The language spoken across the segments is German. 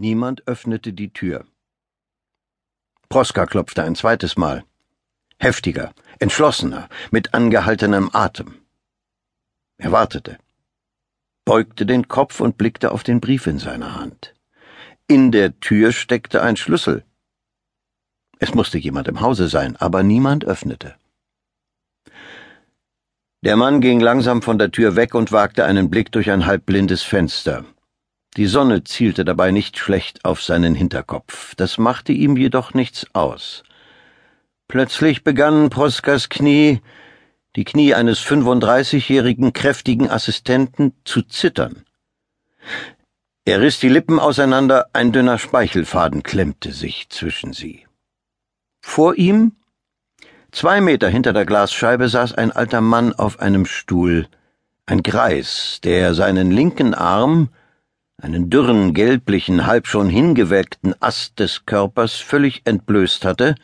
Niemand öffnete die Tür. Proska klopfte ein zweites Mal. Heftiger, entschlossener, mit angehaltenem Atem. Er wartete, beugte den Kopf und blickte auf den Brief in seiner Hand. In der Tür steckte ein Schlüssel. Es musste jemand im Hause sein, aber niemand öffnete. Der Mann ging langsam von der Tür weg und wagte einen Blick durch ein halbblindes Fenster. Die Sonne zielte dabei nicht schlecht auf seinen Hinterkopf, das machte ihm jedoch nichts aus. Plötzlich begannen Proskas Knie, die Knie eines 35-jährigen kräftigen Assistenten, zu zittern. Er riss die Lippen auseinander, ein dünner Speichelfaden klemmte sich zwischen sie. Vor ihm, zwei Meter hinter der Glasscheibe, saß ein alter Mann auf einem Stuhl, ein Greis, der seinen linken Arm einen dürren, gelblichen, halb schon hingewelkten Ast des Körpers völlig entblößt hatte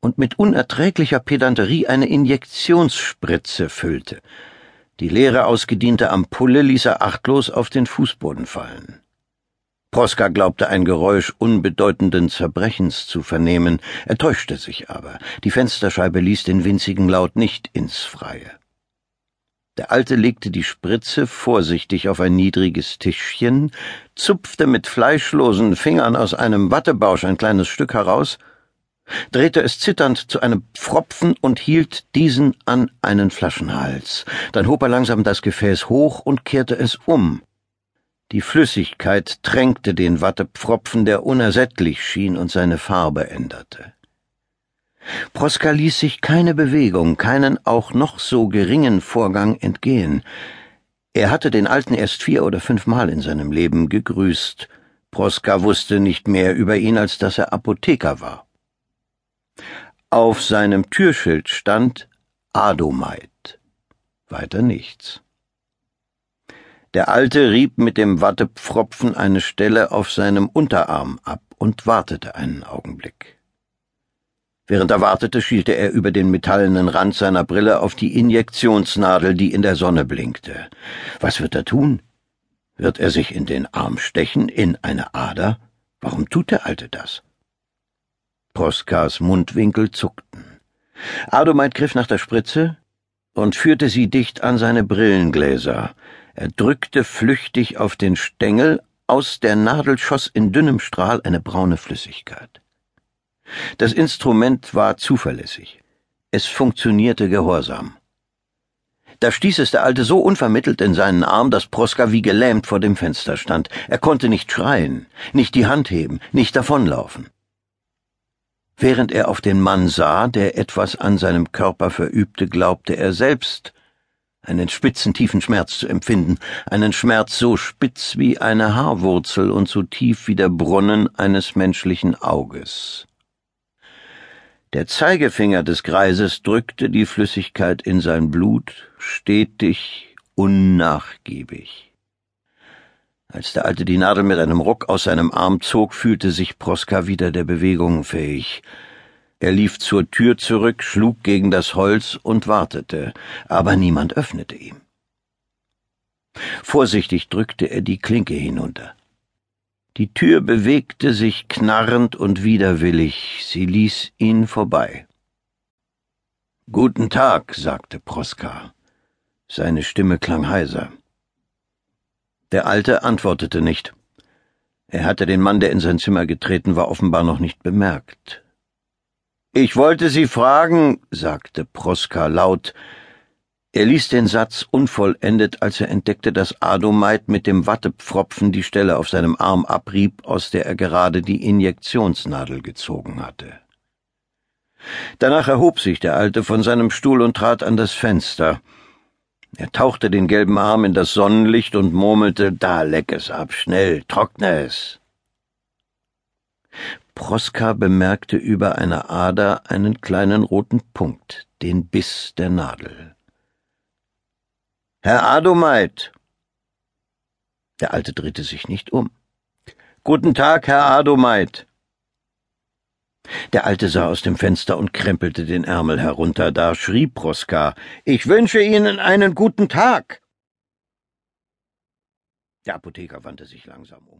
und mit unerträglicher Pedanterie eine Injektionsspritze füllte. Die leere ausgediente Ampulle ließ er achtlos auf den Fußboden fallen. Proska glaubte ein Geräusch unbedeutenden Zerbrechens zu vernehmen, er täuschte sich aber. Die Fensterscheibe ließ den winzigen Laut nicht ins Freie. Der Alte legte die Spritze vorsichtig auf ein niedriges Tischchen, zupfte mit fleischlosen Fingern aus einem Wattebausch ein kleines Stück heraus, drehte es zitternd zu einem Pfropfen und hielt diesen an einen Flaschenhals. Dann hob er langsam das Gefäß hoch und kehrte es um. Die Flüssigkeit tränkte den Wattepfropfen, der unersättlich schien und seine Farbe änderte. Proska ließ sich keine Bewegung, keinen auch noch so geringen Vorgang entgehen. Er hatte den Alten erst vier oder fünfmal in seinem Leben gegrüßt. Proska wusste nicht mehr über ihn, als dass er Apotheker war. Auf seinem Türschild stand Adomeit. Weiter nichts. Der Alte rieb mit dem Wattepfropfen eine Stelle auf seinem Unterarm ab und wartete einen Augenblick. Während er wartete, schielte er über den metallenen Rand seiner Brille auf die Injektionsnadel, die in der Sonne blinkte. Was wird er tun? Wird er sich in den Arm stechen, in eine Ader? Warum tut der Alte das? Proskas Mundwinkel zuckten. Adomeit griff nach der Spritze und führte sie dicht an seine Brillengläser. Er drückte flüchtig auf den Stängel, aus der Nadel schoss in dünnem Strahl eine braune Flüssigkeit. Das Instrument war zuverlässig. Es funktionierte gehorsam. Da stieß es der Alte so unvermittelt in seinen Arm, dass Proska wie gelähmt vor dem Fenster stand. Er konnte nicht schreien, nicht die Hand heben, nicht davonlaufen. Während er auf den Mann sah, der etwas an seinem Körper verübte, glaubte er selbst, einen spitzen, tiefen Schmerz zu empfinden, einen Schmerz so spitz wie eine Haarwurzel und so tief wie der Brunnen eines menschlichen Auges. Der Zeigefinger des Greises drückte die Flüssigkeit in sein Blut, stetig, unnachgiebig. Als der Alte die Nadel mit einem Ruck aus seinem Arm zog, fühlte sich Proska wieder der Bewegung fähig. Er lief zur Tür zurück, schlug gegen das Holz und wartete, aber niemand öffnete ihm. Vorsichtig drückte er die Klinke hinunter. Die Tür bewegte sich knarrend und widerwillig, sie ließ ihn vorbei. Guten Tag, sagte Proska. Seine Stimme klang heiser. Der Alte antwortete nicht. Er hatte den Mann, der in sein Zimmer getreten war, offenbar noch nicht bemerkt. Ich wollte Sie fragen, sagte Proska laut, er ließ den Satz unvollendet, als er entdeckte, dass Adomeit mit dem Wattepfropfen die Stelle auf seinem Arm abrieb, aus der er gerade die Injektionsnadel gezogen hatte. Danach erhob sich der Alte von seinem Stuhl und trat an das Fenster. Er tauchte den gelben Arm in das Sonnenlicht und murmelte, da leck es ab, schnell, trockne es. Proska bemerkte über einer Ader einen kleinen roten Punkt, den Biss der Nadel. Herr Adomeit. Der Alte drehte sich nicht um. Guten Tag, Herr Adomeit. Der Alte sah aus dem Fenster und krempelte den Ärmel herunter. Da schrie Proska, Ich wünsche Ihnen einen guten Tag. Der Apotheker wandte sich langsam um.